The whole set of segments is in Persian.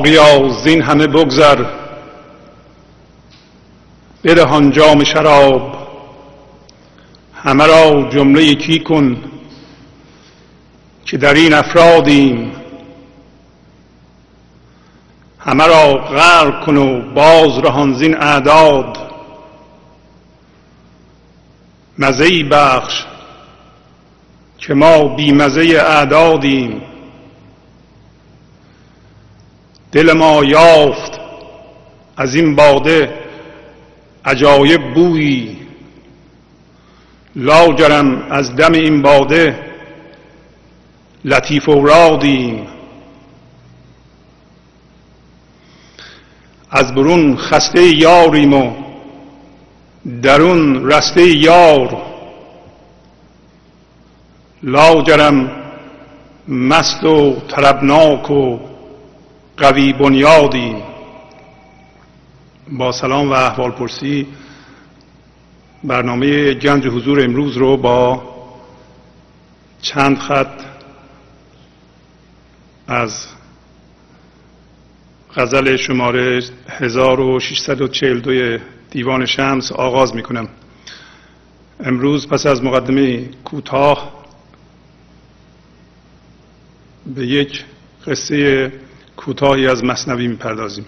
ساقیا زین همه بگذر. بدهان جام شراب. همه را جمله یکی کن که در این افرادیم. همه را غرق کن و باز رهان زین اعداد. مزه بخش که ما بی مزه اعدادیم. دل ما یافت از این باده عجایب بویی. لاجرم از دم این باده لطیف اورادیم از برون خسته یاریم و درون رسته یار. لاجرم مست و طربناک و قوی بنیادیم با سلام و احوال پرسی برنامه گنج حضور امروز رو با چند خط از غزل شماره 1642 دیوان شمس آغاز می کنم امروز پس از مقدمه کوتاه به یک قصه کوتاهی از مصنوی می‌پردازیم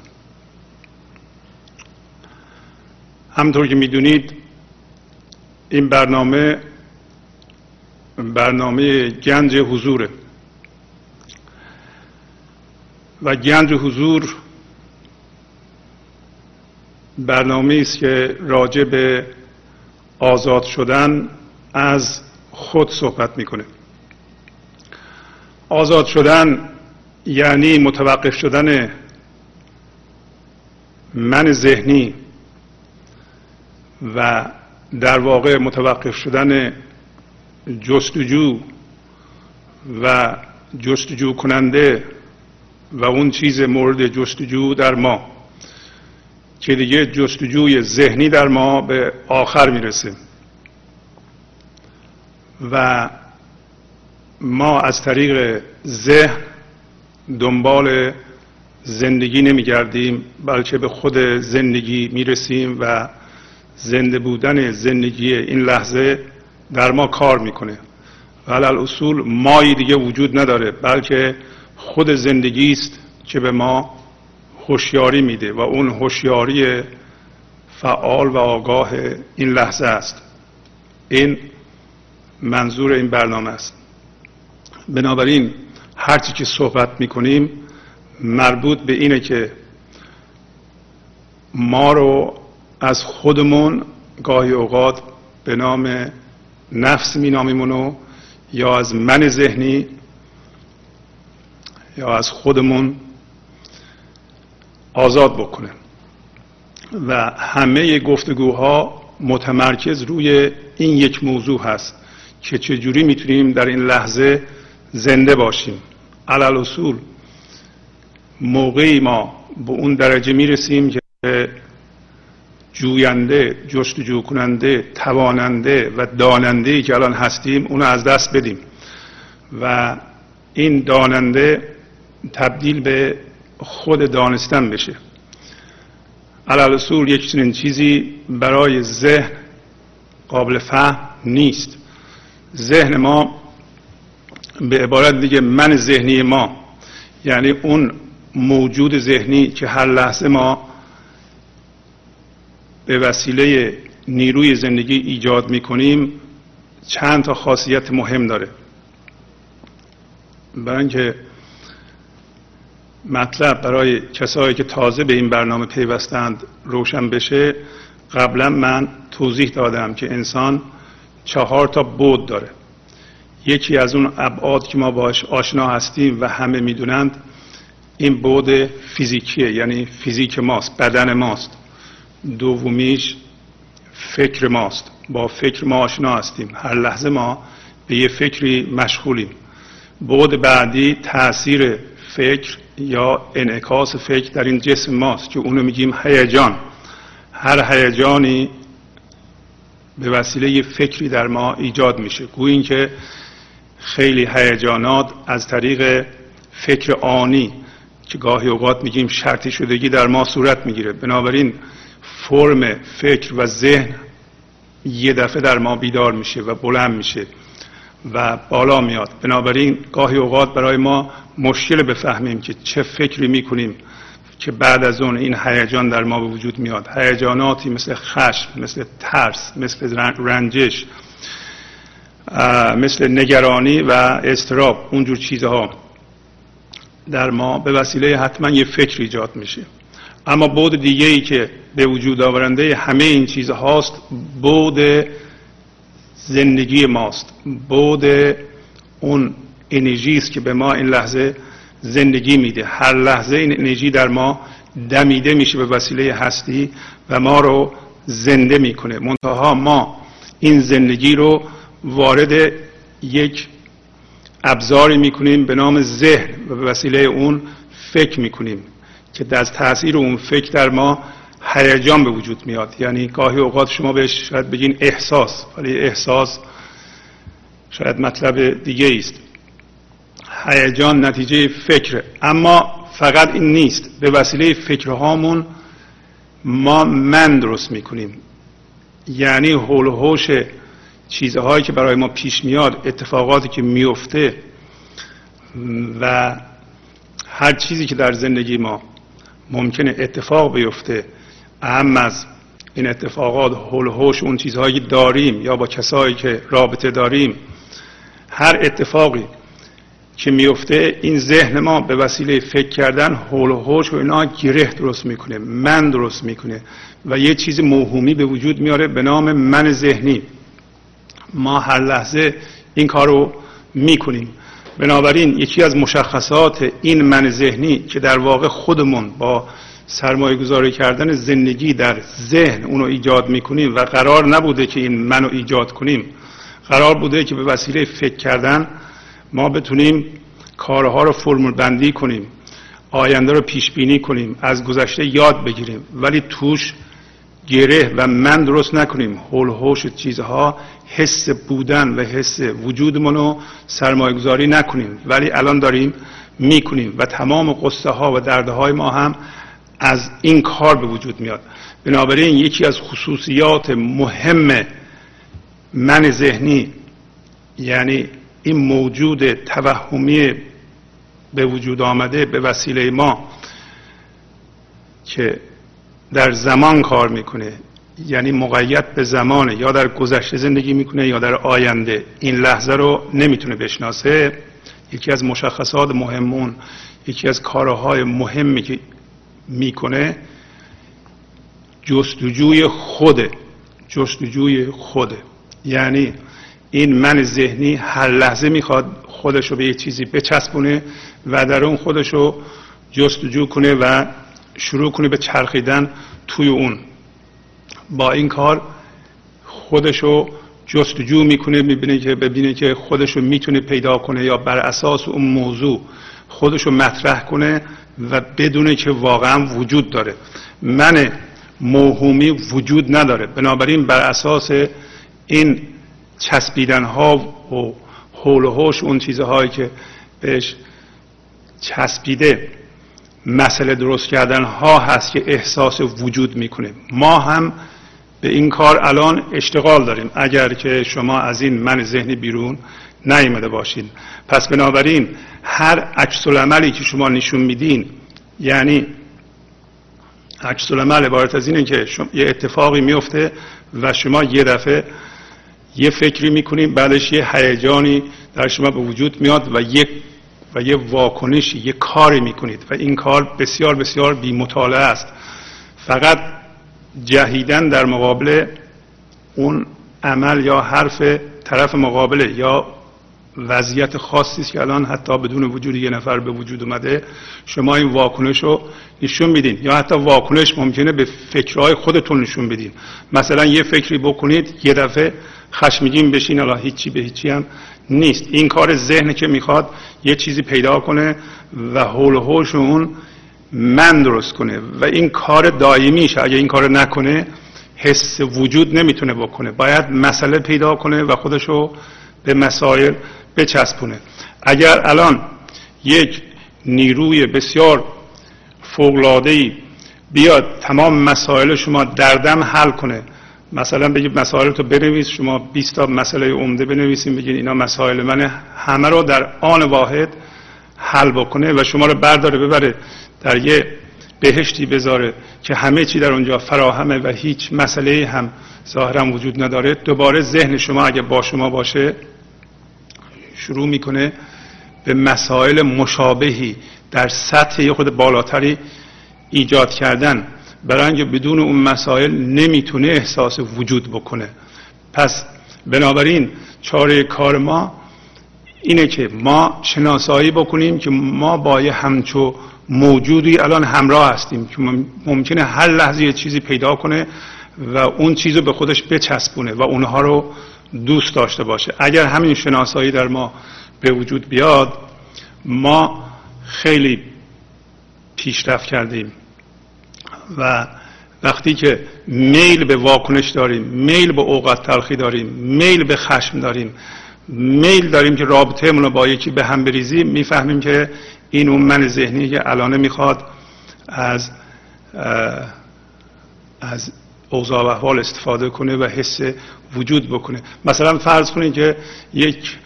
همطور که می‌دونید این برنامه برنامه گنج حضوره. و گنج حضور برنامه است که راجع به آزاد شدن از خود صحبت می‌کنه. آزاد شدن یعنی متوقف شدن من ذهنی و در واقع متوقف شدن جستجو و جستجو کننده و اون چیز مورد جستجو در ما. که دیگه جستجوی ذهنی در ما به آخر می‌رسه. و ما از طریق ذهن دنبال زندگی نمیگردیم بلکه به خود زندگی می‌رسیم و زنده بودن زندگی این لحظه در ما کار می‌کنه. و اصول مایی دیگه وجود نداره بلکه خود زندگی است که به ما هوشیاری میده و اون هوشیاری فعال و آگاه این لحظه است. این منظور این برنامه است. بنابراین هرچی که صحبت می‌کنیم مربوط به اینه که ما رو از خودمون گاهی اوقات به نام نفس مینامیمونو یا از من ذهنی یا از خودمون آزاد بکنه. و همه گفتگوها متمرکز روی این یک موضوع هست که چجوری می‌تونیم در این لحظه زنده باشیم. علال اصول. موقعی ما به اون درجه می‌رسیم که جوینده جستجو کننده تواننده و داننده ای که الان هستیم اونو از دست بدیم. و این داننده تبدیل به خود دانستن بشه. علال اصول یک چنین چیزی برای ذهن قابل فهم نیست. ذهن ما به عبارت دیگه من ذهنی ما. یعنی اون موجود ذهنی که هر لحظه ما به وسیله نیروی زندگی ایجاد می‌کنیم چند تا خاصیت مهم داره. برای اینکه مطلب برای کسایی که تازه به این برنامه پیوستند روشن بشه قبلا من توضیح دادم که انسان چهار تا بود داره. یکی از اون ابعاد که ما باش آشنا هستیم و همه می‌دونند این بود فیزیکیه یعنی فیزیک ماست بدن ماست. دومیش فکر ماست. با فکر ما آشنا هستیم. هر لحظه ما به یه فکری مشغولیم. بود بعدی تاثیر فکر یا انعکاس فکر در این جسم ماست که اونو میگیم هیجان. هر هیجانی به وسیله یه فکری در ما ایجاد میشه. گویا اینکه خیلی هیجانات از طریق فکر آنی که گاهی اوقات میگیم شرطی شدگی در ما صورت می‌گیره. بنابراین فرم فکر و ذهن یه دفعه در ما بیدار میشه و بلند میشه و بالا میاد. بنابراین گاهی اوقات برای ما مشکل بفهمیم که چه فکری می‌کنیم که بعد از اون این هیجان در ما به وجود میاد. هیجاناتی مثل خشم مثل ترس مثل رنجش مثل نگرانی و استراب اونجور چیزها در ما به وسیله حتما یه فکر ایجاد میشه. اما بود دیگه ای که به وجود آورنده همه این چیزهاست بود زندگی ماست. بود اون انرژی است که به ما این لحظه زندگی میده. هر لحظه این انرژی در ما دمیده میشه به وسیله هستی و ما رو زنده می‌کنه. منتها ما این زندگی رو وارد یک ابزاری می‌کنیم به نام ذهن و به وسیله اون فکر می‌کنیم که در تاثیر اون فکر در ما هیجان به وجود میاد. یعنی گاهی اوقات شما بهش شاید بگین احساس ولی احساس شاید مطلب دیگه است هیجان نتیجه فکر اما فقط این نیست. به وسیله فکرهامون ما من درست می‌کنیم. یعنی حول و حوش چیزهایی که برای ما پیش میاد اتفاقاتی که میفته و هر چیزی که در زندگی ما ممکنه اتفاق بیفته اهم از این اتفاقات حول هوش اون چیزهایی داریم یا با کسایی که رابطه داریم هر اتفاقی که میفته این ذهن ما به وسیله فکر کردن حول و حوش و اینا گره درست می‌کنه من درست می‌کنه و یه چیز موهومی به وجود میاره به نام من ذهنی. ما هر لحظه این کار رو می‌کنیم. بنابراین یکی از مشخصات این من ذهنی که در واقع خودمون با سرمایه گذاری کردن زندگی در ذهن اونو ایجاد می‌کنیم و قرار نبوده که این منو ایجاد کنیم. قرار بوده که به وسیله فکر کردن ما بتونیم کارها رو فرمول بندی کنیم آینده رو پیش بینی کنیم از گذشته یاد بگیریم. ولی توش گره و من درست نکنیم. هول هوش چیزها حس بودن و حس وجودمون رو سرمایه گذاری نکنیم. ولی الان داریم می‌کنیم و تمام قصه ها و درده های ما هم از این کار به وجود میاد. بنابراین یکی از خصوصیات مهم من ذهنی یعنی این موجود توهمی به وجود آمده به وسیله ما که در زمان کار می‌کنه یعنی مقید به زمانه یا در گذشته زندگی می‌کنه یا در آینده. این لحظه رو نمی‌تونه بشناسه. یکی از مشخصات مهمون یکی از کارهای مهمی که می‌کنه جستجوی خوده جستجوی خوده. یعنی این من ذهنی هر لحظه می‌خواد خودش رو به یه چیزی بچسبونه و در اون خودش رو جستجو کنه و شروع کنه به چرخیدن توی اون. با این کار خودش رو جستجو می‌کنه می‌بینه که ببینه که خودش رو می‌تونه پیدا کنه یا بر اساس اون موضوع خودش رو مطرح کنه و بدونه که واقعا وجود داره. من موهومی وجود نداره. بنابراین بر اساس این چسبیدن ها و حول و حوش اون چیزهایی که بهش چسبیده مسئله درست کردن ها هست که احساس وجود می‌کنه. ما هم به این کار الان اشتغال داریم. اگر که شما از این من ذهنی بیرون نیامده باشید پس بنابراین هر عکس عملی که شما نشون میدین یعنی عکس العمل عبارت از اینه که یه اتفاقی میفته و شما یه دفعه یه فکری می‌کنید بعدش یه هیجانی در شما به وجود میاد و یک و یه واکنشی یه کاری می‌کنید. و این کار بسیار بسیار بی مطالعه است. فقط جهیدن در مقابل اون عمل یا حرف طرف مقابله یا وضعیت خاصی است که الان حتی بدون وجود یه نفر به وجود اومده شما این واکنش رو نشون میدین. یا حتی واکنش ممکنه به فکرهای خودتون نشون بدین. مثلا یه فکری بکنید یه دفعه خشمگین بشین الان هیچی به هیچی هم نیست. این کار ذهن که می‌خواد یه چیزی پیدا کنه و حول و اون من درست کنه و این کار دائمیشه اگه این کار نکنه حس وجود نمی‌تونه بکنه. باید مسئله پیدا کنه و خودشو به مسائل بچسبونه. اگر الان یک نیروی بسیار فوقلادهی بیاد تمام مسائل شما دردم حل کنه. مثلا بگید مسائل تو بنویس شما 20 تا مسئله عمده بنویسیم بگید اینا مسائل منه. همه رو در آن واحد حل بکنه و شما رو برداره ببره. در یه بهشتی بذاره که همه چی در اونجا فراهمه و هیچ مسئله هم ظاهرا وجود نداره. دوباره ذهن شما اگه با شما باشه شروع می‌کنه به مسائل مشابهی در سطح یه خود بالاتری ایجاد کردن. برای بدون اون مسائل نمی‌تونه احساس وجود بکنه. پس بنابراین چاره کار ما اینه که ما شناسایی بکنیم که ما با یه همچو موجودی الان همراه هستیم که ممکنه هر لحظه یه چیزی پیدا کنه و اون چیز رو به خودش بچسبونه و اونها رو دوست داشته باشه. اگر همین شناسایی در ما به وجود بیاد ما خیلی پیشرفت کردیم و وقتی که میل به واکنش داریم میل به اوقات تلخی داریم میل به خشم داریم میل داریم که رابطه رو با یکی به هم بریزیم می‌فهمیم که این اون من ذهنی که الانه می‌خواد از از اوضاع و احوال استفاده کنه و حس وجود بکنه. مثلا فرض کنید که یک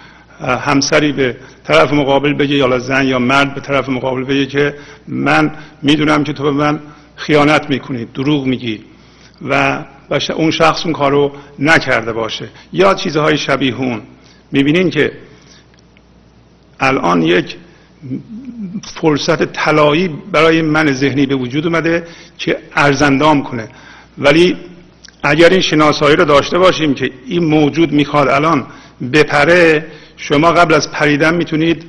همسری به طرف مقابل بگه یا زن یا مرد به طرف مقابل بگه که من می‌دونم که تو به من خیانت می‌کنی دروغ میگی و اون شخص اون کارو نکرده باشه. یا چیزهای شبیهون می‌بینین که الان یک فرصت طلایی برای من ذهنی به وجود اومده که ارزندام کنه. ولی اگر این شناسایی رو داشته باشیم که این موجود می‌خواد الان بپره شما قبل از پریدن می‌تونید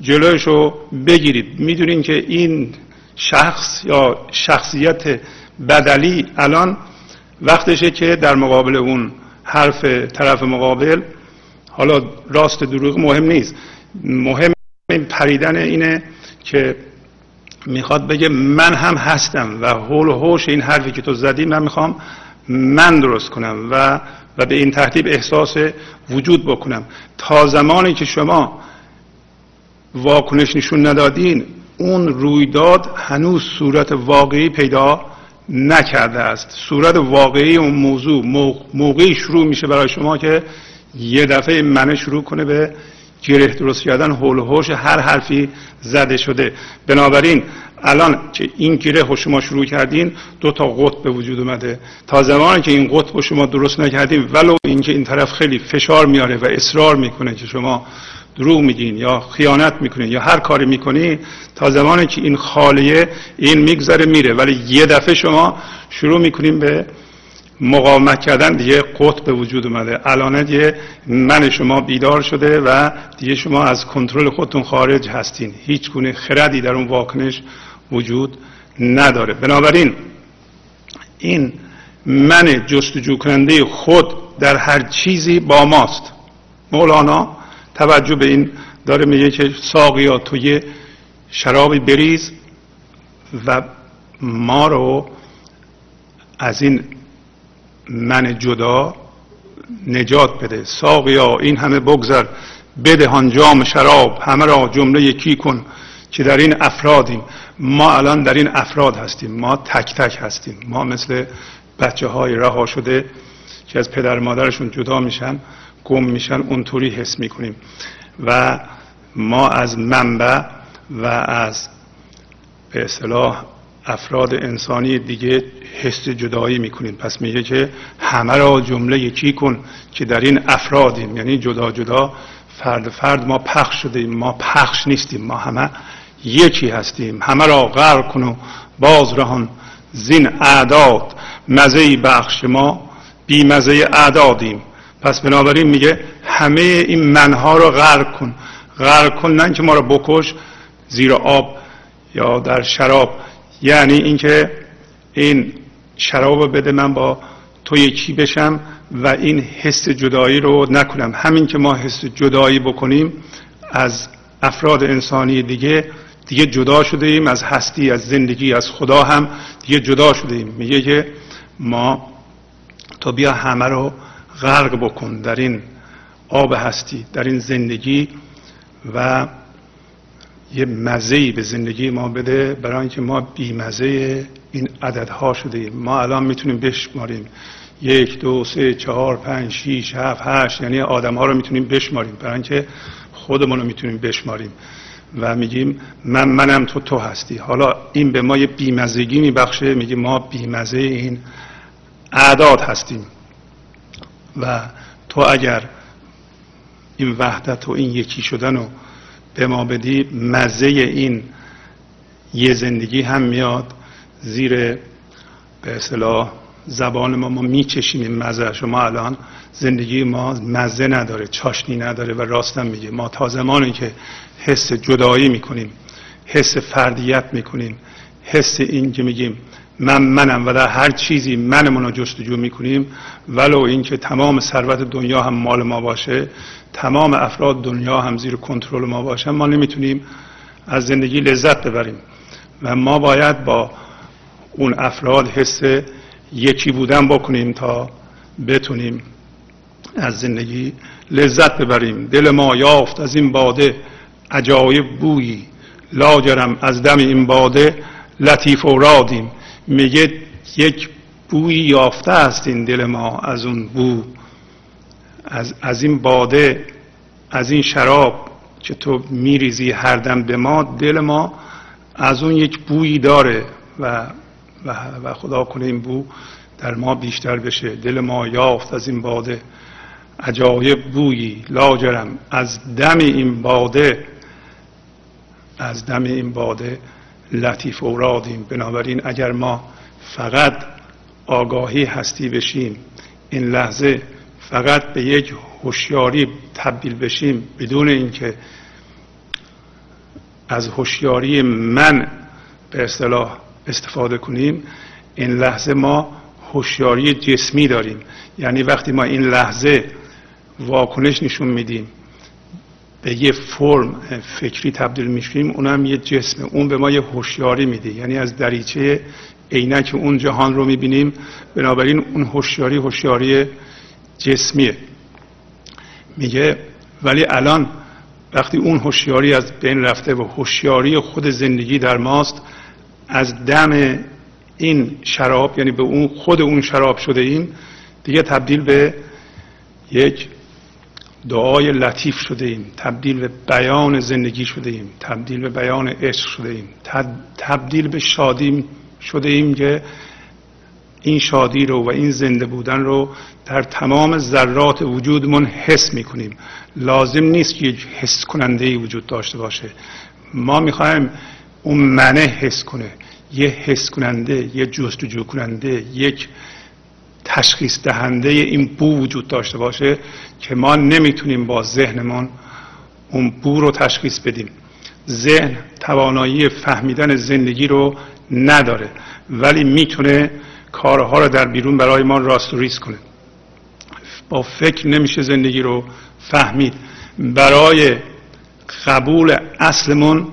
جلوش رو بگیرید. می‌دونین که این شخص یا شخصیت بدلی الان وقتشه که در مقابل اون حرف طرف مقابل حالا راست دروغ مهم نیست. مهم پریدن اینه که می‌خواد بگه من هم هستم و حول و حوش این حرفی که تو زدی من می‌خوام من درست کنم و و به این ترتیب احساس وجود بکنم. تا زمانی که شما واکنش نشون ندادین اون رویداد هنوز صورت واقعی پیدا نکرده است. صورت واقعی اون موضوع موقعی شروع میشه برای شما که یه دفعه منه شروع کنه به گره درست کردن حول هوش هر حرفی زده شده. بنابراین الان که این گره شما شروع کردین دو تا قطب به وجود اومده. تا زمانی که این قطب شما درست نکردین ولو اینکه این طرف خیلی فشار میاره و اصرار می‌کنه که شما دروغ میگین یا خیانت می‌کنین یا هر کاری می‌کنین تا زمانی که این خالیه این میگذره میره. ولی یه دفعه شما شروع می‌کنین به مقاومت کردن دیگه قطب به وجود اومده. الان دیگه من شما بیدار شده و دیگه شما از کنترل خودتون خارج هستین. هیچ گونه خردی در اون واکنش وجود نداره. بنابراین این من جستجو کننده خود در هر چیزی با ماست. مولانا توجه به این داره میگه که ساقیا تو یه شرابی بریز و ما رو از این من جدا نجات بده ساقیا این همه بگذر بدهان جام شراب همه را جمله یکی کن که در این افرادیم. ما الان در این افراد هستیم ما تک تک هستیم. ما مثل بچه های رها شده که از پدر مادرشون جدا میشن گم میشن اونطوری حس می‌کنیم. و ما از منبع و از به اصطلاح افراد انسانی دیگه حس جدایی می‌کنیم پس میگه که همه را جمله یکی کن که در این افرادیم. یعنی جدا جدا فرد فرد ما پخش شدیم. ما پخش نیستیم. ما همه یکی هستیم. همه را غرق کن و باز رهان. زین اعداد مزه بخش ما بی مزه اعدادیم. پس بنابراین میگه همه این منها رو غرق کن. غرق کن نه که ما رو بکش زیر آب یا در شراب. یعنی اینکه این شراب بده من با تو یکی بشم و این حس جدایی رو نکنم. همین که ما حس جدایی بکنیم از افراد انسانی دیگه دیگه جدا شده ایم از هستی از زندگی از خدا هم دیگه جدا شده ایم میگه که ما تو بیا همه رو غرق بکن در این آب هستی در این زندگی و یه مزه به زندگی ما بده برای اینکه ما بیمزه این عددها شده. ایم ما الان می‌تونیم بشماریم. یک دو سه چهار پنج شیش هفت هشت یعنی آدم ها رو می‌تونیم بشماریم. برای اینکه خودمون رو می‌تونیم بشماریم. و میگیم من منم تو تو هستی. حالا این به ما یه بیمزگی میبخشه. میگه ما بیمزه این اعداد هستیم. و تو اگر این وحدت و این یکی شدن رو به ما بدی مزه این یه زندگی هم میاد. زیر به اصطلاح زبان ما ما میچشیم این مزه. شما الان زندگی ما مزه نداره چاشنی نداره و راستم میگه. ما تا زمانی که حس جدایی می‌کنیم حس فردیت می‌کنیم حس این که میگیم من منم و در هر چیزی منمون رو جستجو می‌کنیم. ولو اینکه تمام ثروت دنیا هم مال ما باشه تمام افراد دنیا هم زیر کنترل ما باشن ما نمی‌تونیم از زندگی لذت ببریم. و ما باید با اون افراد حس یکی بودن بکنیم تا بتونیم از زندگی لذت ببریم. دل ما یافت از این باده عجایب بویی لاجرم از دم این باده لطیف و رادیم. میگه یک بویی یافته است این دل ما از اون بو از, از این باده از این شراب که تو میریزی هر دم به ما دل ما از اون یک بویی داره و, و, و خدا کنه این بو در ما بیشتر بشه. دل ما یافت از این باده. عجایب بویی لاجرم. از دم این باده از دم این باده لطیف اورادیم. بنابراین اگر ما فقط آگاهی هستی بشیم این لحظه فقط به یک هوشیاری تبدیل بشیم بدون اینکه از هوشیاری من به اصطلاح استفاده کنیم این لحظه ما هوشیاری جسمی داریم. یعنی وقتی ما این لحظه واکنش نشون میدیم به یه فرم فکری تبدیل میشیم اونم یه جسم اون به ما یه هوشیاری میده. یعنی از دریچه عینک اون جهان رو می‌بینیم. بنابراین اون هوشیاری هوشیاری جسمیه. میگه ولی الان وقتی اون هوشیاری از بین رفته و هوشیاری خود زندگی در ماست از دم این شراب یعنی به اون خود اون شراب شده ایم دیگه تبدیل به یک دعای لطیف شده ایم تبدیل به بیان زندگی شده ایم تبدیل به بیان عشق شده ایم تبدیل به شادی شده ایم که این شادی رو و این زنده بودن رو در تمام ذرات وجودمون حس می‌کنیم. لازم نیست که یک حس کننده ای وجود داشته باشه. ما می‌خوایم اون منه حس کنه. یه حس کننده یه جستجو کننده یک تشخیص دهنده این بو وجود داشته باشه که ما نمی‌تونیم با ذهنمون اون بو رو تشخیص بدیم. ذهن توانایی فهمیدن زندگی رو نداره ولی می‌تونه کارها رو در بیرون برای ما راست و ریز کنه. با فکر نمیشه زندگی رو فهمید. برای قبول اصلمون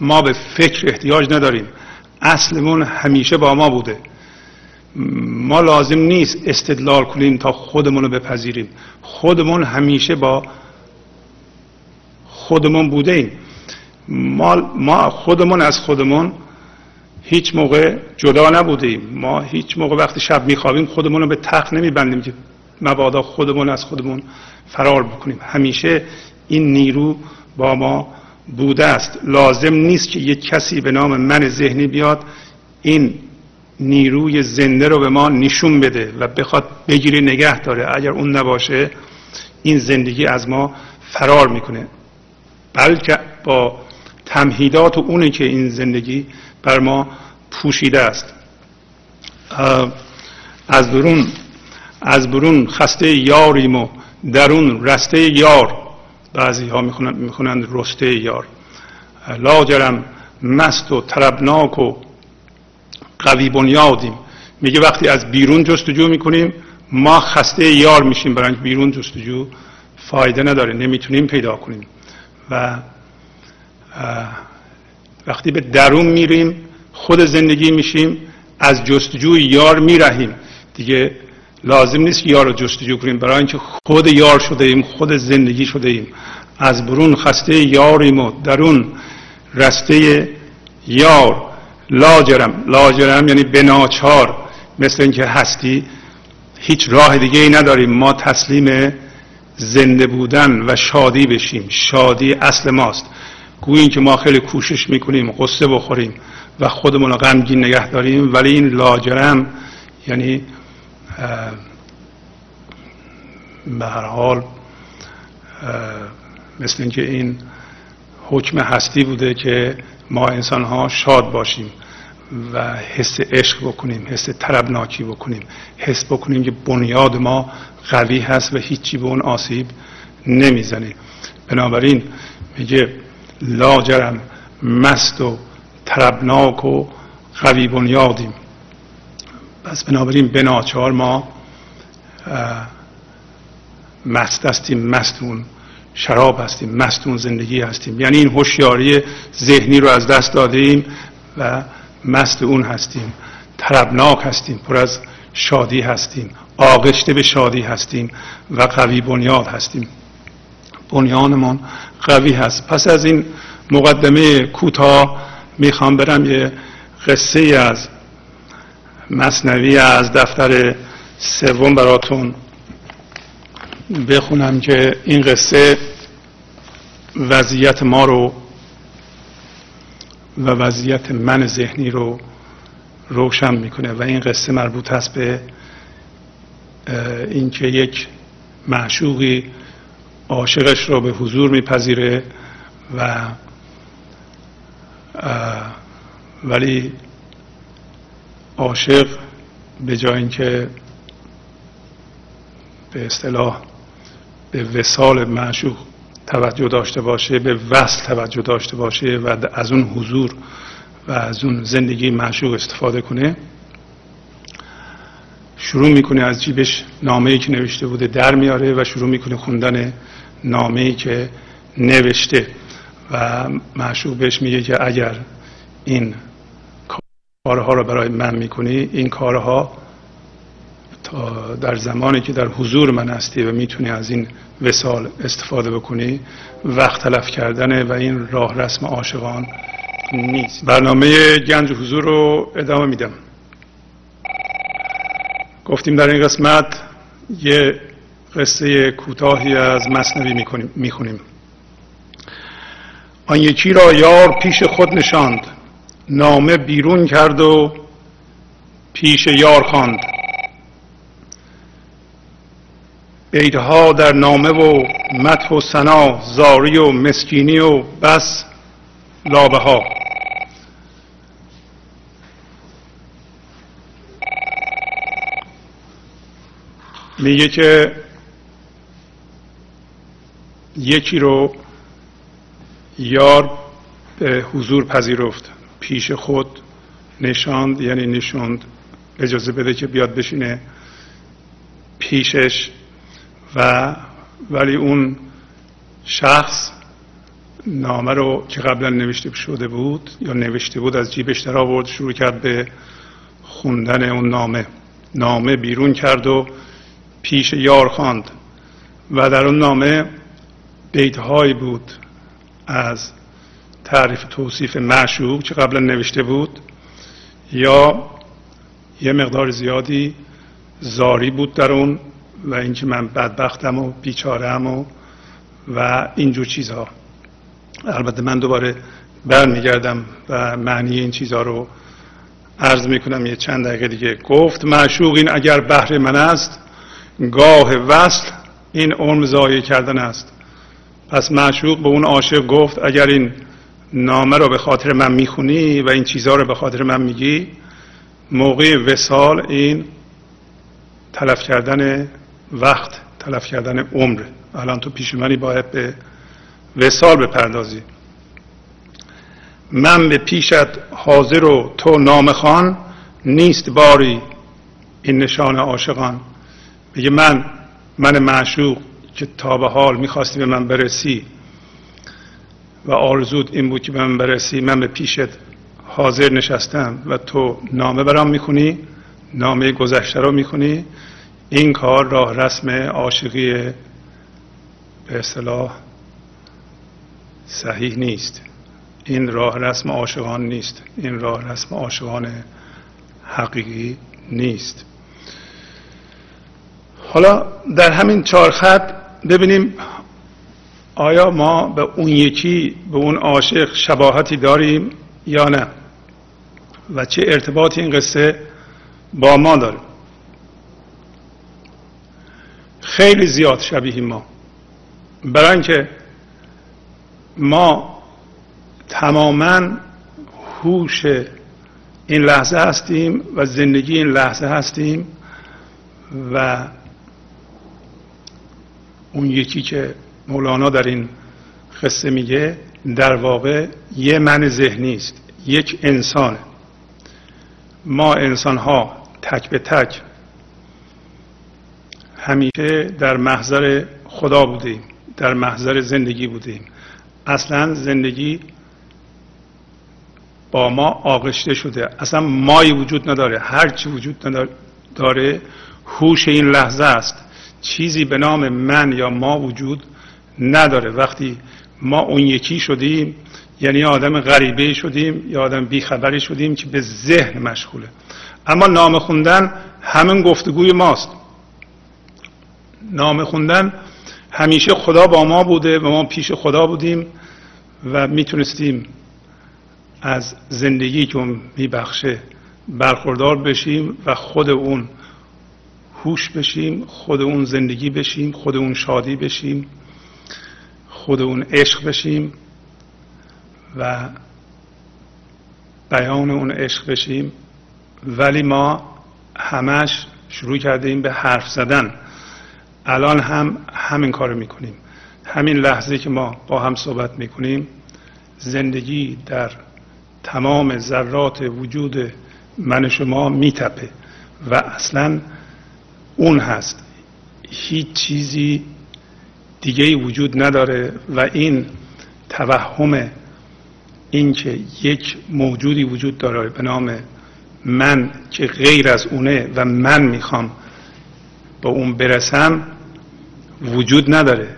ما به فکر احتیاج نداریم. اصلمون همیشه با ما بوده. ما لازم نیست استدلال کنیم تا خودمون رو بپذیریم. خودمون همیشه با خودمون بوده ایم ما, ما خودمون از خودمون هیچ موقع جدا نبودیم ما هیچ موقع وقتی شب میخوابیم خودمون رو به تخت نمیبندیم که مبادا خودمون از خودمون فرار بکنیم. همیشه این نیرو با ما بوده است. لازم نیست که یک کسی به نام من ذهنی بیاد این نیروی زنده رو به ما نشون بده و بخواد بگیره نگه داره. اگر اون نباشه این زندگی از ما فرار می‌کنه. بلکه با تمهیدات و اونه که این زندگی بر ما پوشیده است. از برون از برون خسته یاریم و درون رسته یار. بعضی ها می‌خونند رسته یار. لاجرم مست و طربناک و قوی بنیادیم. میگه وقتی از بیرون جستجو می‌کنیم ما خسته یار میشیم. برای بیرون جستجو فایده نداره. نمی‌تونیم پیدا کنیم. و وقتی به درون میریم خود زندگی میشیم از جستجوی یار میرهیم. دیگه لازم نیست یار رو جستجو کنیم. برای اینکه خود یار شده ایم خود زندگی شده ایم از برون خسته یاریم و درون رسته یار. لاجرم. لاجرم یعنی بناچار مثل اینکه هستی هیچ راه دیگه ای نداریم. ما تسلیم زنده بودن و شادی بشیم. شادی اصل ماست. گوییم که ما خیلی کوشش می‌کنیم قصه بخوریم و خودمون رو غمگین نگه داریم ولی این لاجرم یعنی به هر حال مثل اینکه این حکم هستی بوده که ما انسان ها شاد باشیم. و حس عشق بکنیم حس طربناکی بکنیم حس بکنیم که بنیاد ما قوی هست و هیچی به اون آسیب نمی‌زنه. بنابراین میگه لاجرم مست و طربناک و قوی بنیادیم. پس بنابراین بناچار ما مست هستیم مستون شراب هستیم مستون زندگی هستیم. یعنی این هوشیاری ذهنی رو از دست دادیم و مست اون هستیم طربناک هستیم پر از شادی هستیم آغشته به شادی هستیم و قوی بنیاد هستیم. بنیانمان قوی هست. پس از این مقدمه کوتاه می‌خوام برم یه قصه از مصنوی از دفتر سوم براتون بخونم که این قصه وضعیت ما رو و وضعیت من ذهنی رو روشن می‌کنه و این قصه مربوط هست به اینکه یک معشوقی عاشقش رو به حضور میپذیره و ولی عاشق به جای اینکه به اصطلاح به وسال معشوق توجه داشته باشه به وصل توجه داشته باشه و از اون حضور و از اون زندگی معشوق استفاده کنه. شروع می‌کنه از جیبش نامه ای که نوشته بوده در میاره و شروع می‌کنه خوندن نامه ای که نوشته. و معشوق بهش میگه که اگر این کارها رو برای من می‌کنی این کارها در زمانی که در حضور من هستی و می‌تونی از این وسال استفاده بکنی وقت تلف کردنه و این راه رسم عاشقان نیست. برنامه گنج حضور رو ادامه میدم. گفتیم در این قسمت یه قصه کوتاهی از مصنوی می‌خونیم. آن یکی را یار پیش خود نشاند نامه بیرون کرد و پیش یار خواند. بیتها در نامه و مدح و سنا زاری و مسکینی و بس لابه ها میگه که یکی رو یار به حضور پذیرفت پیش خود نشاند یعنی نشوند اجازه بده که بیاد بشینه. پیشش و ولی اون شخص نامه رو که قبلا نوشته شده بود یا نوشته بود از جیبش در آورد شروع کرد به خوندن اون نامه. نامه بیرون کرد و پیش یار خواند. و در اون نامه بیتهایی بود از تعریف توصیف معشوق که قبلا نوشته بود یا یه مقدار زیادی زاری بود در اون. و اینکه من بدبختم و بیچارم و و اینجور چیزها. البته من دوباره برمیگردم و معنی این چیزها رو عرض می‌کنم. یه چند دقیقه دیگه. گفت معشوق این اگر بهر من است گاه وصل این عمر ضایع کردن است. پس معشوق به اون عاشق گفت اگر این نامه رو به خاطر من می‌خونی و این چیزها رو به خاطر من میگی موقع وسال این تلف کردن وقت تلف کردن عمر. الان تو پیش منی باید به وسال بپردازی. من به پیشت حاضر و تو نام خان نیست باری این نشان عاشقان. میگه من من معشوق که تا به حال می‌خواستی به من برسی و آرزود این بود که به من برسی من به پیشت حاضر نشستم و تو نامه برام می‌خونی نامه گذشته رو می‌خونی این کار راه رسم عاشقی به اصطلاح صحیح نیست. این راه رسم عاشقان نیست. این راه رسم عاشقان حقیقی نیست. حالا در همین چهار خط ببینیم آیا ما به اون یکی به اون عاشق شباهتی داریم یا نه؟ و چه ارتباطی این قصه با ما داره؟ خیلی زیاد شبیه ما. برای اینکه ما تماما هوش این لحظه هستیم و زندگی این لحظه هستیم و اون یکی که مولانا در این قصه میگه در واقع یه من ذهنی است یک انسانه ما انسان ها تک به تک همیشه در محضر خدا بودیم در محضر زندگی بودیم. اصلا زندگی با ما آغشته شده. اصلا مایی وجود نداره هرچی وجود نداره هوش این لحظه است. چیزی به نام من یا ما وجود نداره. وقتی ما اون یکی شدیم یعنی آدم غریبه شدیم یا آدم بیخبری شدیم که به ذهن مشغوله. اما نام خوندن همین گفتگوی ماست. نام خوندن همیشه خدا با ما بوده و ما پیش خدا بودیم و می‌تونستیم از زندگی که اون میبخشه برخوردار بشیم و خود اون هوش بشیم خود اون زندگی بشیم خود اون شادی بشیم خود اون عشق بشیم و بیان اون عشق بشیم. ولی ما همش شروع کردیم به حرف زدن. الان هم همین کار می‌کنیم. همین لحظه که ما با هم صحبت می‌کنیم زندگی در تمام ذرات وجود من شما میتپه و اصلا اون هست. هیچ چیزی دیگه وجود نداره و این توهم اینکه یک موجودی وجود داره به نام من که غیر از اونه و من می‌خوام با اون برسم وجود نداره.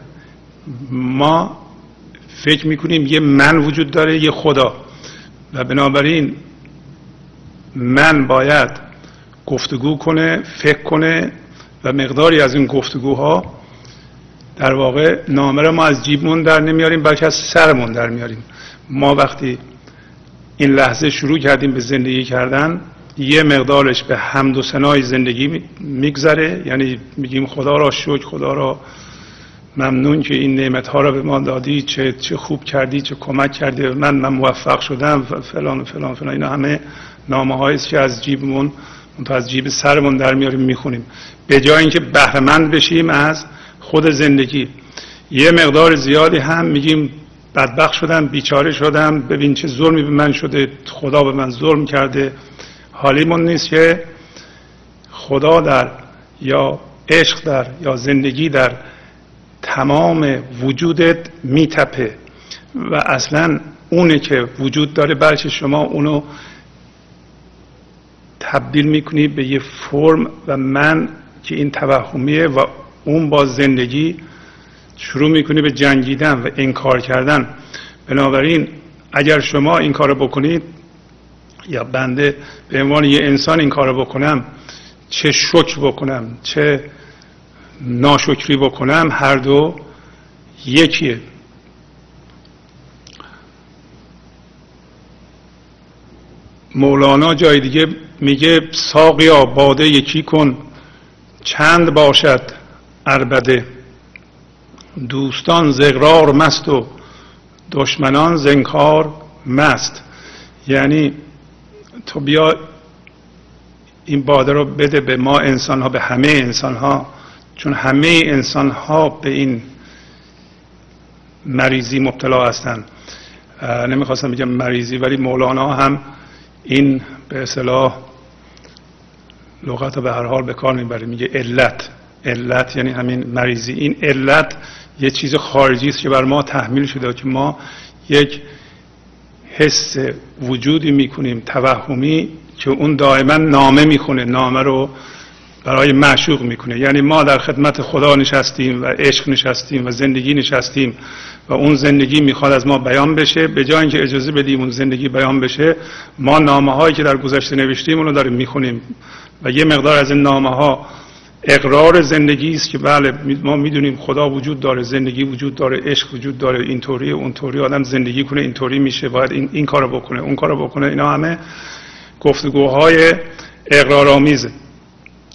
ما فکر می‌کنیم یه من وجود داره یه خدا. و بنابراین من باید گفتگو کنه فکر کنه و مقداری از این گفتگوها در واقع نامه را ما از جیبمون در نمیاریم بلکه از سرمون در میاریم. ما وقتی این لحظه شروع کردیم به زندگی کردن یه مقدارش به حمد و سنای زندگی میگذره. یعنی میگیم خدا را شکر خدا را ممنون که این نعمت ها را به ما دادی. چه چه خوب کردی چه کمک کردی. من من موفق شدم. فلان فلان فلان. اینا همه نامه است که از جیبمون تو از جیب سرمون در میاریم می‌خونیم. به جای اینکه بهرهمند بشیم از خود زندگی. یه مقدار زیادی هم میگیم بدبخت شدم بیچاره شدم. ببین چه ظلمی به من شده. خدا به من ظلم کرده. حالیمون نیست که خدا در یا عشق در یا زندگی در تمام وجودت میتپه و اصلا اونه که وجود داره بلکه شما اونو تبدیل می‌کنی به یه فرم و من که این توهمیه و اون با زندگی شروع می‌کنی به جنگیدن و انکار کردن. بنابراین اگر شما این کار بکنید یا بنده به عنوان یه انسان این کار بکنم چه شکر بکنم چه ناشکری بکنم هر دو یکیه. مولانا جای دیگه میگه ساقیا باده یکی کن چند باشد اربده دوستان زغرار مست و دشمنان زنکار مست. یعنی تو بیا این باده رو بده به ما انسان ها به همه انسان ها چون همه انسان ها به این مریضی مبتلا هستند نمی‌خواستم بگم مریضی ولی مولانا هم این به اصطلاح لغت به هر حال به کار می‌بره. میگه علت. علت یعنی همین مریضی. این علت یه چیز خارجی است که بر ما تحمیل شده که ما یک حس وجودی می‌کنیم توهمی که اون دائما نامه می‌خونه نامه رو برای معشوق می‌کنه. یعنی ما در خدمت خدا نشستیم و عشق نشستیم و زندگی نشستیم و اون زندگی می‌خواد از ما بیان بشه. به جای اینکه اجازه بدیم اون زندگی بیان بشه ما نامه هایی که در گذشته نوشتیم اونو داریم می‌خونیم. و یه مقدار از این نامه ها اقرار زندگی است که بله ما می‌دونیم خدا وجود داره زندگی وجود داره عشق وجود داره اینطوری اونطوری آدم زندگی کنه اینطوری میشه باید این, این کارو بکنه اون کارو بکنه اینا همه گفتگوهای اقرارآمیزه.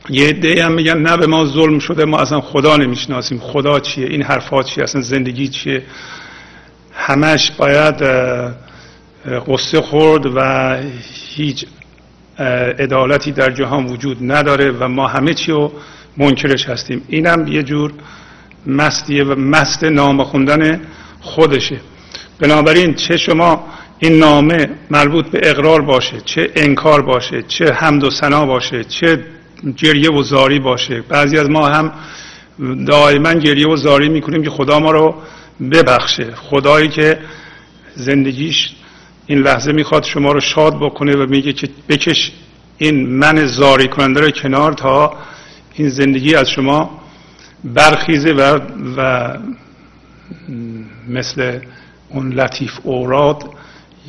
یه عده هم میگن نه به ما ظلم شده ما اصلا خدا نمی‌شناسیم خدا چیه این حرفات چیه اصلا زندگی چیه. همش باید قصه خورد و هیچ عدالتی در جهان وجود نداره و ما همه چی رو منکرش هستیم. اینم یه جور مستیه و مست نام خوندن خودشه. بنابراین چه شما این نامه مربوط به اقرار باشه چه انکار باشه چه حمد و ثنا باشه چه گریه و زاری باشه. بعضی از ما هم دائما گریه و زاری می‌کنیم که خدا ما رو ببخشه. خدایی که زندگیش این لحظه می‌خواد شما رو شاد بکنه و میگه که بکش این من زاری کننده رو کنار تا این زندگی از شما برخیزه و, و مثل اون لطیف اوراد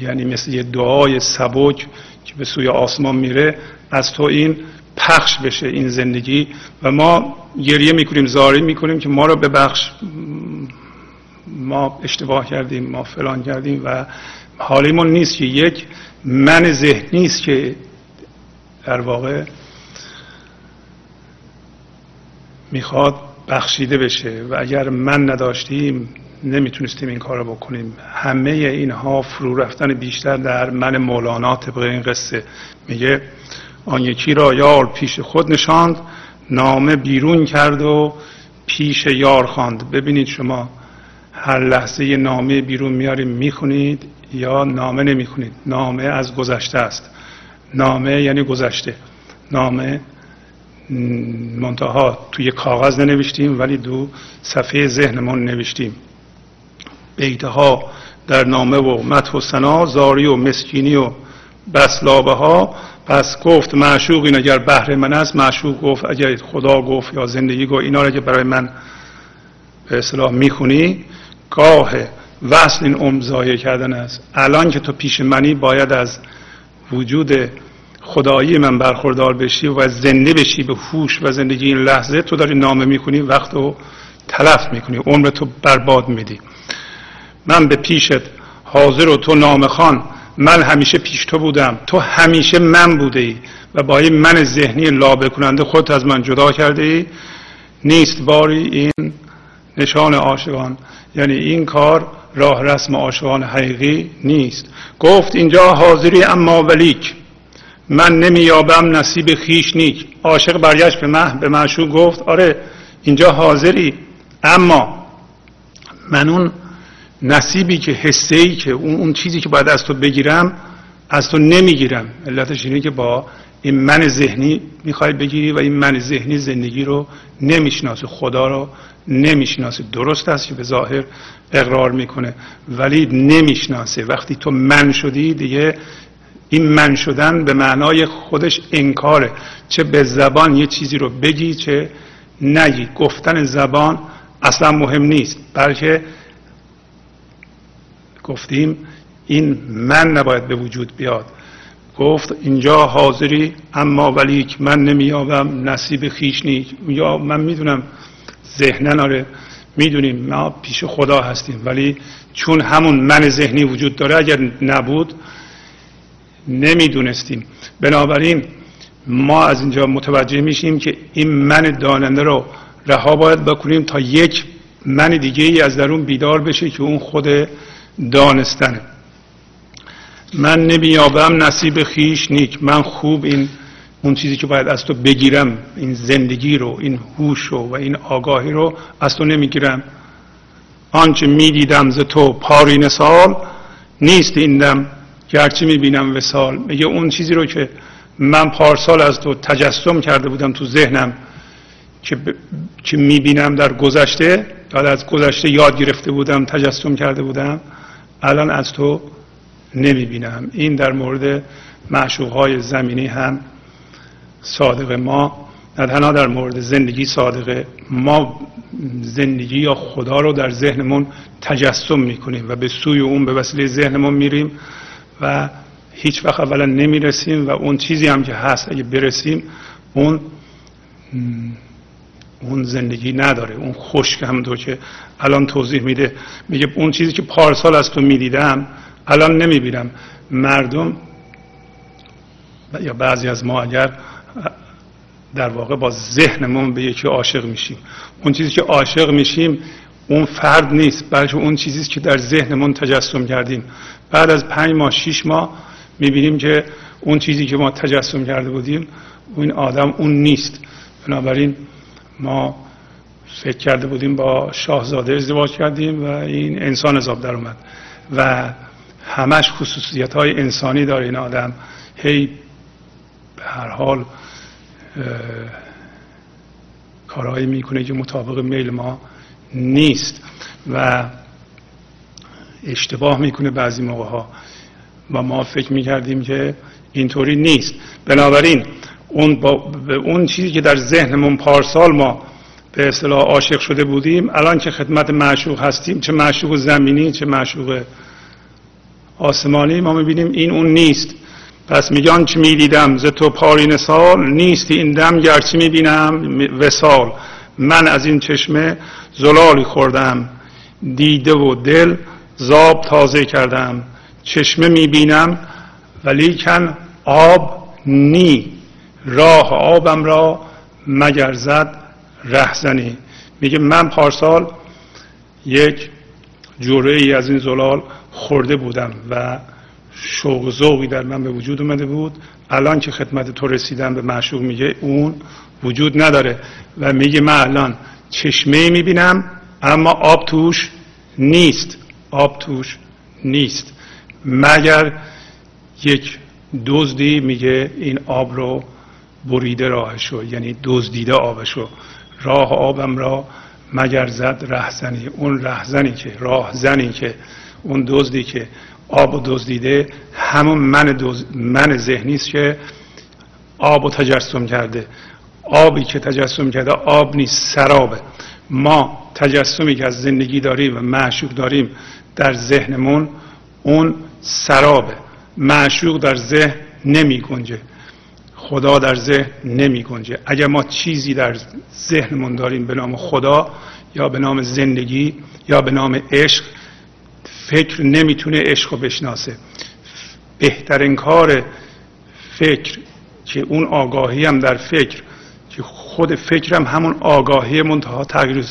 یعنی مثل یه دعای سبک که به سوی آسمان میره از تو این پخش بشه این زندگی. و ما گریه می‌کنیم زاری می‌کنیم که ما رو ببخش. ما اشتباه کردیم ما فلان کردیم و حالیمون نیست که یک من ذهنی است که در واقع می‌خواد بخشیده بشه و اگر من نداشتیم نمی‌تونستیم این کار رو بکنیم. همه اینها فرو رفتن بیشتر در من مولانا طبق این قصه. میگه آن یکی را یار پیش خود نشاند نامه بیرون کرد و پیش یار خواند. ببینید شما هر لحظه نامه بیرون میاریم می‌خونید یا نامه نمی‌خونید؟ نامه از گذشته است. نامه یعنی گذشته. نامه منتها توی کاغذ ننوشتیم ولی دو صفحه ذهنمون نوشتیم بیته ها در نامه و مدح و سنا زاری و مسکینی و بسلابه ها پس گفت معشوق این اگر بهر من است معشوق گفت اگر خدا گفت یا زندگی گفت اینا رو که برای من به اصطلاح می‌خونی گاه وصل این عمر کردن است. الان که تو پیش منی باید از وجود خدایی من برخوردار بشی و زنده بشی به هوش و زندگی این لحظه تو داری نامه می‌کنی وقت رو تلف می‌کنی عمر تو برباد میدی. من به پیشت حاضر و تو نامه خان من همیشه پیش تو بودم تو همیشه من بوده ای و با این من ذهنی لابه کننده خودت از من جدا کرده ای نیست باری این نشان عاشقان یعنی این کار راه رسم عاشقان حقیقی نیست. گفت اینجا حاضری اما ولیک. من نمییابم نصیب خیش نیک عاشق برگشت به مه به معشوق گفت آره اینجا حاضری. اما من اون نصیبی که حسه ای که اون, اون چیزی که باید از تو بگیرم از تو نمی‌گیرم. علتش اینه که با این من ذهنی می‌خوای بگیری و این من ذهنی زندگی رو نمی‌شناسه خدا رو نمی‌شناسه درست است که به ظاهر اقرار می‌کنه ولی نمی‌شناسه. وقتی تو من شدی دیگه این من شدن به معنای خودش انکاره. چه به زبان یه چیزی رو بگی چه نگی. گفتن زبان اصلا مهم نیست. بلکه گفتیم این من نباید به وجود بیاد. گفت اینجا حاضری اما ولیک من نمیابم نصیب خیش نیک یا من می‌دونم ذهنن آره می‌دونیم ما پیش خدا هستیم. ولی چون همون من ذهنی وجود داره اگر نبود نمی‌دونستیم. بنابراین ما از اینجا متوجه میشیم که این من داننده رو رها باید بکنیم تا یک من دیگه ای از درون بیدار بشه که اون خود دانستنه. من نمیابم نصیب خیش نیک. من خوب این اون چیزی که باید از تو بگیرم این زندگی رو این هوش رو و این آگاهی رو از تو نمی‌گیرم. آنچه می‌دیدم ز تو پارین سال نیست این دم. گرچه می‌بینم وسال میگه اون چیزی رو که من پارسال از تو تجسم کرده بودم تو ذهنم که, ب... که می‌بینم در گذشته داد از گذشته یاد گرفته بودم تجسم کرده بودم الان از تو نمی‌بینم. این در مورد معشوق های زمینی هم صادق ما نه تنها در مورد زندگی صادقه ما زندگی یا خدا رو در ذهنمون تجسم می‌کنیم و به سوی اون به وسیله ذهنمون میریم. و هیچ وقت اولا نمی‌رسیم و اون چیزی هم که هست اگه برسیم اون اون زندگی نداره اون خشک هم دو که الان توضیح میده. میگه اون چیزی که پارسال از تو می‌دیدم الان نمی‌بینم. مردم یا بعضی از ما اگر در واقع با ذهنمون به یکی عاشق میشیم. اون چیزی که عاشق میشیم اون فرد نیست بلکه اون چیزی که در ذهنمون تجسم کردیم. بعد از پنج ماه شیش ماه می‌بینیم که اون چیزی که ما تجسم کرده بودیم اون آدم اون نیست. بنابراین ما فکر کرده بودیم با شاهزاده ازدواج کردیم و این انسان حساب در اومد. و همش خصوصیت های انسانی داره این آدم. هی به هر حال کارهایی می‌کنه که مطابق میل ما نیست و اشتباه می‌کنه بعضی موقع ها و ما فکر می‌کردیم که اینطوری نیست. بنابراین اون, با اون چیزی که در ذهنمون پارسال ما به اصطلاح عاشق شده بودیم الان که خدمت معشوق هستیم چه معشوق زمینی چه معشوق آسمانی ما می‌بینیم این اون نیست. پس میگن چه می‌دیدم ز تو پارین سال نیست این دم گرچه می‌بینم وسال من از این چشمه زلالی خوردم دیده و دل زاب تازه کردم چشمه می‌بینم ولیکن آب نی راه آبم را مگر زد رهزنی. میگه من پارسال یک جوره ای از این زلال خورده بودم و شوق ذوقی در من به وجود اومده بود. الان که خدمت تو رسیدم به معشوق میگه اون وجود نداره و میگه من الان چشمه می‌بینم اما آب توش نیست آب توش نیست. مگر یک دزدی میگه این آب رو بریده راهشو یعنی دزدیده آبشو راه آبم را مگر زد رهزنی؟ اون رهزنی که راهزنی که اون دزدی که آب و دزدیده. همون من, من ذهنی است که آب و تجسم کرده. آبی که تجسم کرده آب نیست سرابه. ما تجسمی که از زندگی داریم و معشوق داریم در ذهنمون اون سرابه. معشوق در ذهن نمی گنجه. خدا در ذهن نمی گنجه. اگر ما چیزی در ذهنمون داریم به نام خدا یا به نام زندگی یا به نام عشق فکر نمی‌تونه عشق رو بشناسه. بهترین کار فکر که اون آگاهی هم در فکر که خود فکرم همون آگاهی منتها تغییر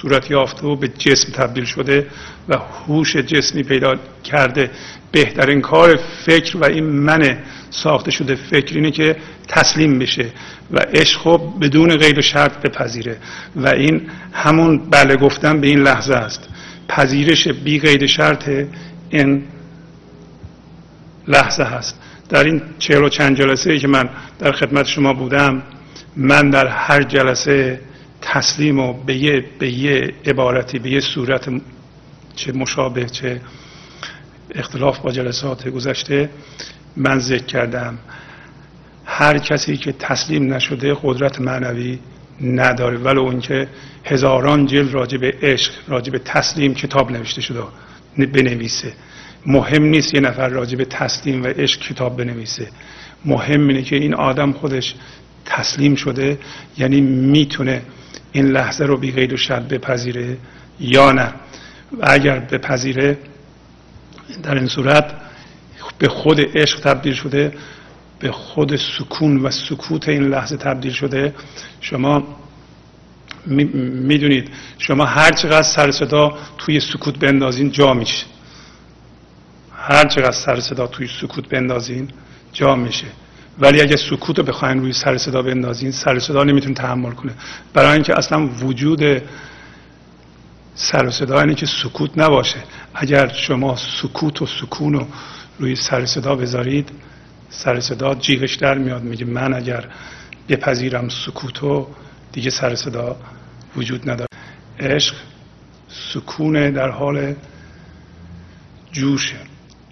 صورت یافته و به جسم تبدیل شده و هوش جسمی پیدا کرده. بهترین کار فکر و این من ساخته شده فکر اینه که تسلیم بشه و عشق بدون غیر شرط بپذیره. و این همون بله گفتن به این لحظه است. پذیرش بی قید شرط این لحظه هست. در این چهل و چند جلسه ای که من در خدمت شما بودم من در هر جلسه تسلیم و به یه, به یه عبارتی به یه صورت چه مشابه چه اختلاف با جلسات گذشته من ذکر کردم. هر کسی که تسلیم نشده قدرت معنوی نداره ولی اون که هزاران جلد راجع به عشق راجع به تسلیم کتاب نوشته شده بنویسه. مهم نیست یه نفر راجع به تسلیم و عشق کتاب بنویسه. مهم اینه که این آدم خودش تسلیم شده یعنی می‌تونه این لحظه رو بی غیر و شرط بپذیره یا نه. و اگر بپذیره در این صورت به خود عشق تبدیل شده به خود سکون و سکوت این لحظه تبدیل شده. شما می‌دونید شما هر چقدر سر صدا توی سکوت بندازین جا میشه. هر چقدر سر صدا توی سکوت بندازین جا میشه. ولی اگه سکوت رو بخواین روی سر صدا بندازین سر صدا نمی‌تونه تحمل کنه. برای اینکه اصلا وجود سر صدا اینه که سکوت نباشه. اگر شما سکوت و سکون رو روی سر صدا بذارید سر صدا جیغش در میاد میگه من اگر بپذیرم سکوتو دیگه سر صدا وجود نداره. عشق سکونه در حال جوشه.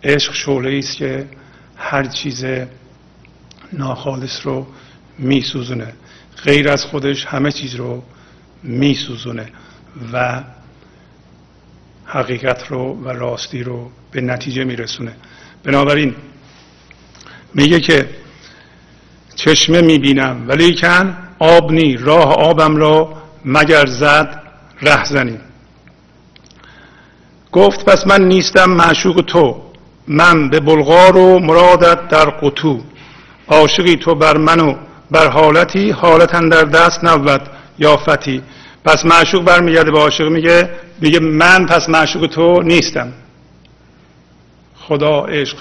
عشق شعله است که هر چیز ناخالص رو میسوزونه. غیر از خودش همه چیز رو میسوزونه و حقیقت رو و راستی رو به نتیجه میرسونه. بنابراین میگه که چشمه می‌بینم ولی کن آب نی راه آبم را مگر زد رهزنی گفت پس من نیستم معشوق تو. من به بلغار و مرادت در قطو عاشقی تو بر من و بر حالتی حالتا در دست نبود یافتی. پس معشوق برمیگرده به عاشق میگه میگه من پس معشوق تو نیستم. خدا عشق.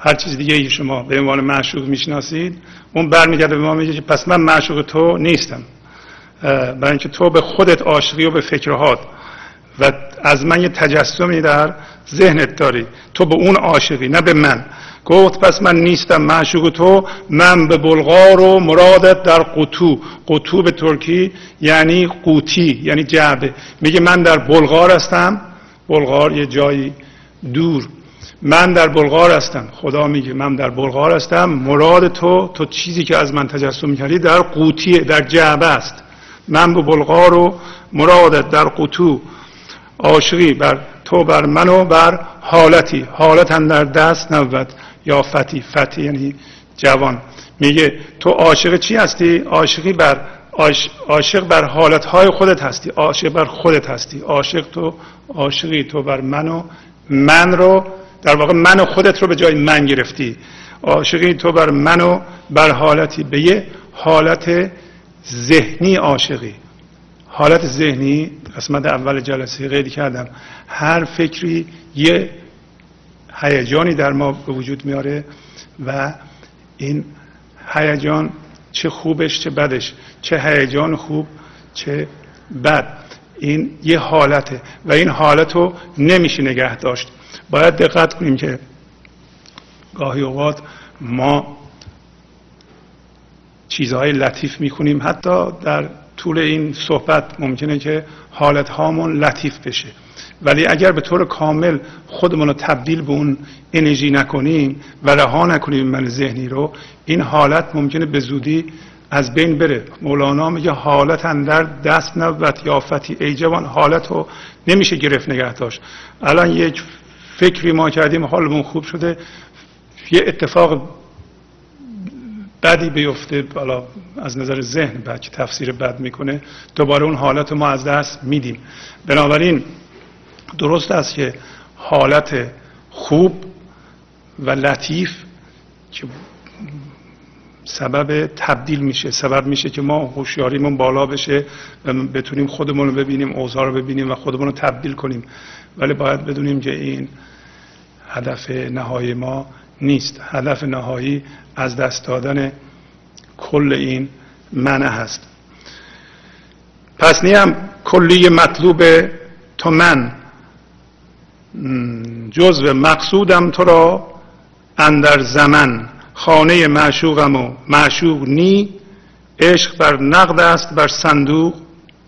هر چیز دیگه ای شما به عنوان معشوق می‌شناسید اون برمیگرده به ما میگه که پس من معشوق تو نیستم. برای اینکه تو به خودت عاشقی و به فکرهات و از من یه تجسمی در ذهنت داری. تو به اون عاشقی نه به من. گفت پس من نیستم معشوق تو. من به بلغار و مرادت در قطو. قطو به ترکی یعنی قوتی یعنی جعبه. میگه من در بلغار هستم. بلغار یه جایی دور. من در بلغار هستم. خدا میگه من در بلغار هستم. مراد تو تو چیزی که از من تجسم کردی در قوتی در جعبه است. من به بلغار و مرادت در قطو عاشقی بر تو بر من و بر حالتی. حالت در دست نبود. یا فتی فتی یعنی جوان. میگه تو عاشق چی هستی؟ عاشقی بر عاشق بر حالتهای خودت هستی. عاشق بر خودت هستی. عاشق تو عاشقی تو بر من و من رو در واقع من خودت رو به جای من گرفتی. عاشقی تو بر من و بر حالتی به یه حالت ذهنی عاشقی. حالت ذهنی قسمت اول جلسه قید کردم. هر فکری یه هیجانی در ما به وجود میاره و این هیجان چه خوبش چه بدش. چه هیجان خوب چه بد. این یه حالته و این حالت رو نمیشه نگه داشت. باید دقت کنیم که گاهی اوقات ما چیزهای لطیف می‌کنیم حتی در طول این صحبت ممکنه که حالت هامون لطیف بشه. ولی اگر به طور کامل خودمون رو تبدیل به اون انرژی نکنیم و رها نکنیم من ذهنی رو این حالت ممکنه به زودی از بین بره. مولانا میگه حالت اندر دست نبود یافتی. ای جوان حالت رو نمیشه گرفت نگه داشت الان یک فکری ما کردیم حالمون خوب شده. یه اتفاق بدی بیفته بالا از نظر ذهن بعد که تفسیر بد می‌کنه دوباره اون حالت ما از دست میدیم. بنابراین درست است که حالت خوب و لطیف که سبب تبدیل میشه سبب میشه که ما هوشیاریمون بالا بشه و بتونیم خودمون رو ببینیم اوضاع رو ببینیم و خودمون رو تبدیل کنیم. ولی باید بدونیم که این هدف نهایی ما نیست. هدف نهایی از دست دادن کل این منع هست. پس نیم کلی مطلوب تو من. جزو مقصودم تو را اندر زمن. خانه معشوقم و معشوق نی عشق بر نقد است بر صندوق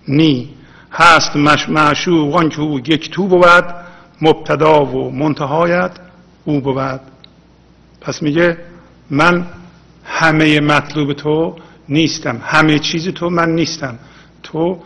نی. هست معشوق که او یک تو بود مبتدا و منتهایت او بود. پس میگه من همه مطلوب تو نیستم همه چیز تو من نیستم. تو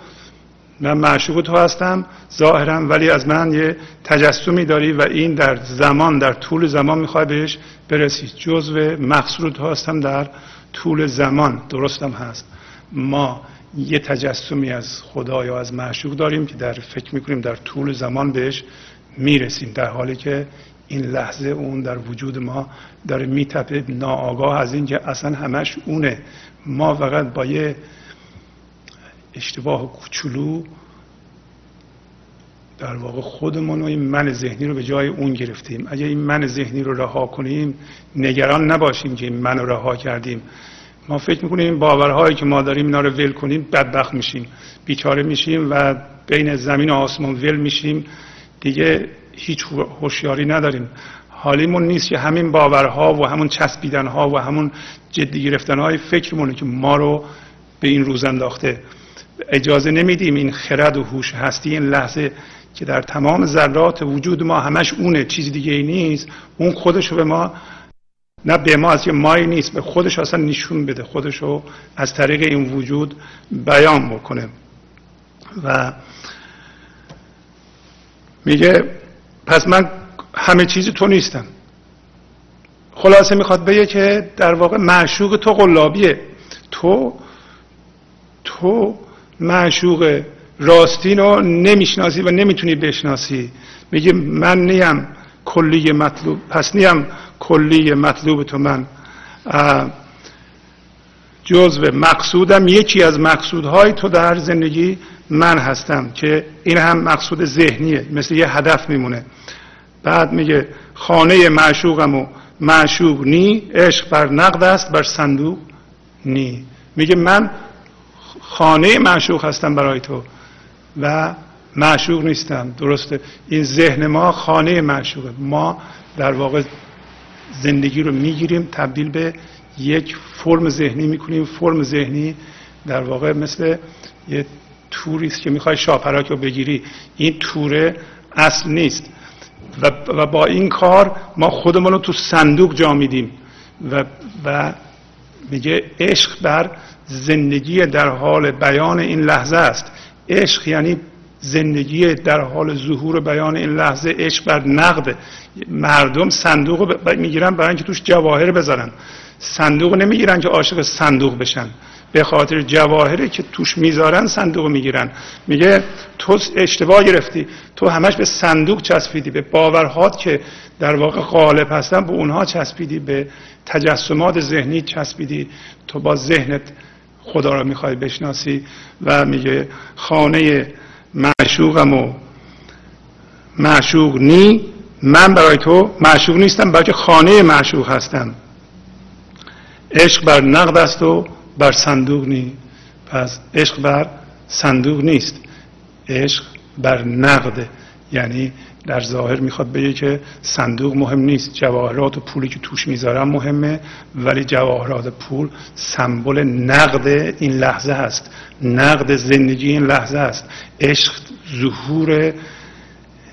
من معشوق تو هستم ظاهرا ولی از من یه تجسمی داری و این در زمان در طول زمان می‌خوای بهش برسی جزو مقصود هستم در طول زمان. درستم هست. ما یه تجسمی از خدا یا از معشوق داریم که در فکر می‌کنیم در طول زمان بهش می‌رسیم در حالی که این لحظه اون در وجود ما داره میتپه ناآگاه از اینکه اصلا همش اونه. ما فقط با یه اشتباه کوچولو در واقع خودمون و این من ذهنی رو به جای اون گرفتیم. اگر این من ذهنی رو رها کنیم نگران نباشیم که این من رو رها کردیم. ما فکر می‌کنیم این باورهایی که ما داریم اینا رو ول کنیم بدبخت میشیم. بیچاره میشیم و بین زمین و آسمان ول میشیم. دیگه هیچ هوشیاری نداریم. حالیمون نیست که همین باورها و همون چسبیدنها و همون جدی گرفتنهای فکرمونه که ما رو به این روز انداخته. اجازه نمیدیم این خرد و هوش هستی این لحظه که در تمام ذرات وجود ما همش اونه چیز دیگه ای نیست. اون خودش رو به ما نه به ما از یه مایی نیست به خودش اصلا نشون بده. خودش رو از طریق این وجود بیان بکنه. و میگه پس من همه چیزی تو نیستم. خلاصه می‌خواد بگه که در واقع معشوق تو قلابیه. تو تو معشوق راستین رو نمی‌شناسی و نمی‌تونی بشناسی. میگه من نیم کلی مطلوب پس نیم کلی مطلوب تو من. جزو مقصودم یکی از مقصودهای تو در زندگی من هستم که این هم مقصود ذهنیه مثل یه هدف میمونه. بعد میگه خانه معشوقم و معشوق نی عشق بر نقد است بر صندوق نی. میگه من خانه معشوق هستم برای تو. و معشوق نیستم. درسته. این ذهن ما خانه معشوقه. ما در واقع زندگی رو می‌گیریم تبدیل به یک فرم ذهنی می‌کنیم. فرم ذهنی در واقع مثل یه توریست که می‌خوای شاپرک رو بگیری. این توره اصل نیست. و, با این کار ما خودمون رو تو صندوق جا میدیم. و, و میگه عشق بر زندگی در حال بیان این لحظه است. عشق یعنی زندگی در حال ظهور بیان این لحظه عشق بر نقد. مردم صندوق می‌گیرن برای اینکه توش جواهر بذارن. صندوق نمی‌گیرن که عاشق صندوق بشن. به خاطر جواهری که توش می‌ذارن صندوق می‌گیرن. میگه تو اشتباه گرفتی. تو همش به صندوق چسبیدی. به باورهات که در واقع غالب هستن به اونها چسبیدی. به تجسمات ذهنی چسبیدی. تو با ذهنت خدا را می‌خوای بشناسی و میگه خانه معشوقم و معشوق نی من برای تو معشوق نیستم بلکه خانه معشوق هستم. عشق بر نقد است و بر صندوق نی. پس عشق بر صندوق نیست. عشق بر نقد یعنی در ظاهر می‌خواد بگه که صندوق مهم نیست. جواهرات و پولی که توش می‌ذارم مهمه ولی جواهرات پول سمبل نقد این لحظه هست. نقد زندگی این لحظه است عشق ظهور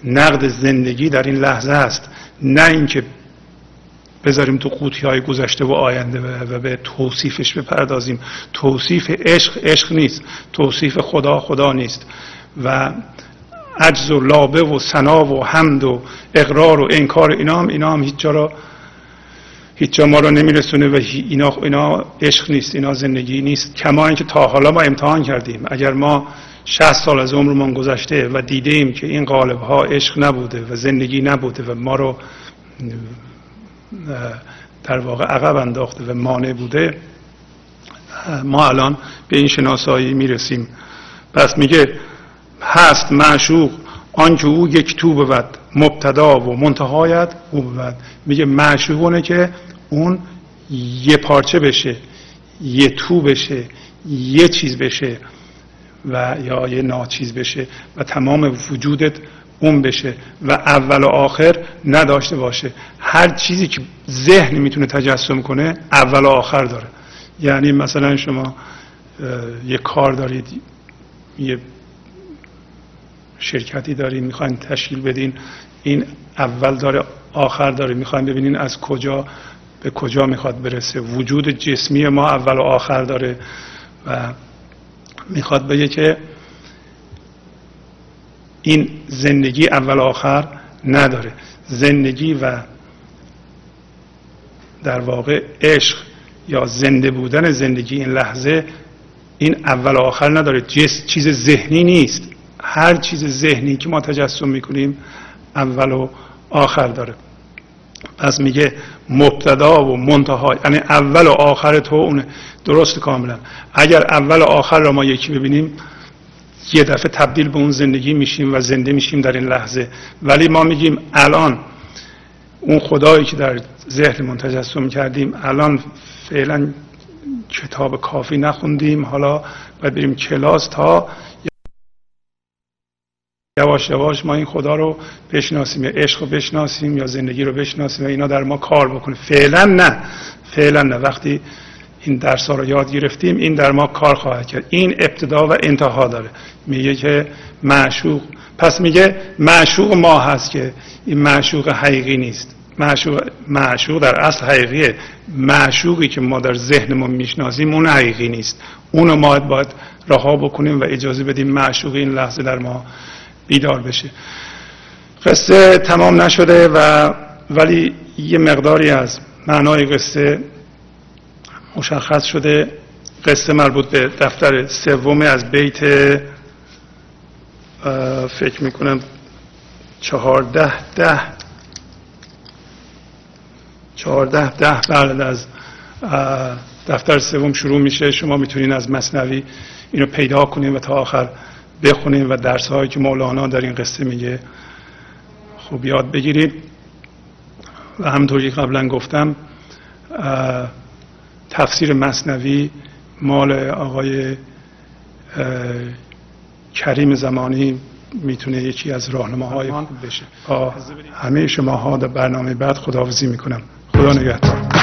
نقد زندگی در این لحظه است نه اینکه بذاریم تو قوطی های گذشته و آینده و به توصیفش بپردازیم. توصیف عشق عشق نیست. توصیف خدا خدا نیست. و عجز و لابه و سنا و حمد و اقرار و انکار اینا هم اینا هم هیچ جا را هیچ جا ما رو نمیرسونه و اینا, اینا عشق نیست اینا زندگی نیست. کما اینکه تا حالا ما امتحان کردیم. اگر ما 60 سال از عمرمان گذشته و دیدیم که این قالب ها عشق نبوده و زندگی نبوده و ما رو در واقع عقب انداخته و مانع بوده ما الان به این شناسایی می‌رسیم. پس میگه هست معشوق آنکه او یک تو بود مبتدا و منتهایت او بود. میگه معشوقونه که اون یه پارچه بشه یه تو بشه یه چیز بشه و یا یه ناچیز بشه و تمام وجودت اون بشه و اول و آخر نداشته باشه. هر چیزی که ذهن می‌تونه تجسم کنه اول و آخر داره. یعنی مثلا شما یه کار دارید یه شرکتی دارین می‌خواین تشکیل بدین. این اول داره آخر داره. می‌خواین ببینین از کجا به کجا می‌خواد برسه. وجود جسمی ما اول و آخر داره و می‌خواد بگه که این زندگی اول و آخر نداره. زندگی و در واقع عشق یا زنده بودن زندگی این لحظه این اول و آخر نداره. چیز ذهنی نیست. هر چیز ذهنی که ما تجسم می‌کنیم اول و آخر داره. پس میگه مبتدا و منتها یعنی اول و آخر تو اونه درست کاملا. اگر اول و آخر را ما یکی ببینیم یه دفعه تبدیل به اون زندگی میشیم و زنده میشیم در این لحظه. ولی ما میگیم الان اون خدایی که در ذهنمون تجسم کردیم الان فعلا کتاب کافی نخوندیم. حالا باید بریم کلاس تا یواش یواش ما این خدا رو بشناسیم یا عشق رو بشناسیم یا زندگی رو بشناسیم و اینا در ما کار بکنه. فعلا نه فعلا نه. وقتی این درس ها رو یاد گرفتیم این در ما کار خواهد کرد. این ابتدا و انتها داره. میگه که معشوق پس میگه معشوق ما هست که این معشوق حقیقی نیست. معشوق معشوق در اصل حقیقیه. معشوقی که ما در ذهنمون می‌شناسیم اون حقیقی نیست. اونو ما باید رها بکنیم و اجازه بدیم معشوق این لحظه در ما بیدار بشه. قصه تمام نشده و ولی یه مقداری از معنای قصه مشخص شده. قصه مربوط به دفتر سوم از بیت فکر می‌کنم چهارده ده. چهارده ده. بعد از دفتر سوم شروع میشه. شما می‌تونین از مصنوی اینو پیدا کنین و تا آخر بخونین و درس هایی که مولانا در این قصه میگه خوب یاد بگیرید. و همطوری قبلا گفتم تفسیر مصنوی مال آقای کریم زمانی می‌تونه یکی از راهنماهای بشه. همه شما ها در برنامه بعد خداحافظی می‌کنم. خدا نگهدار.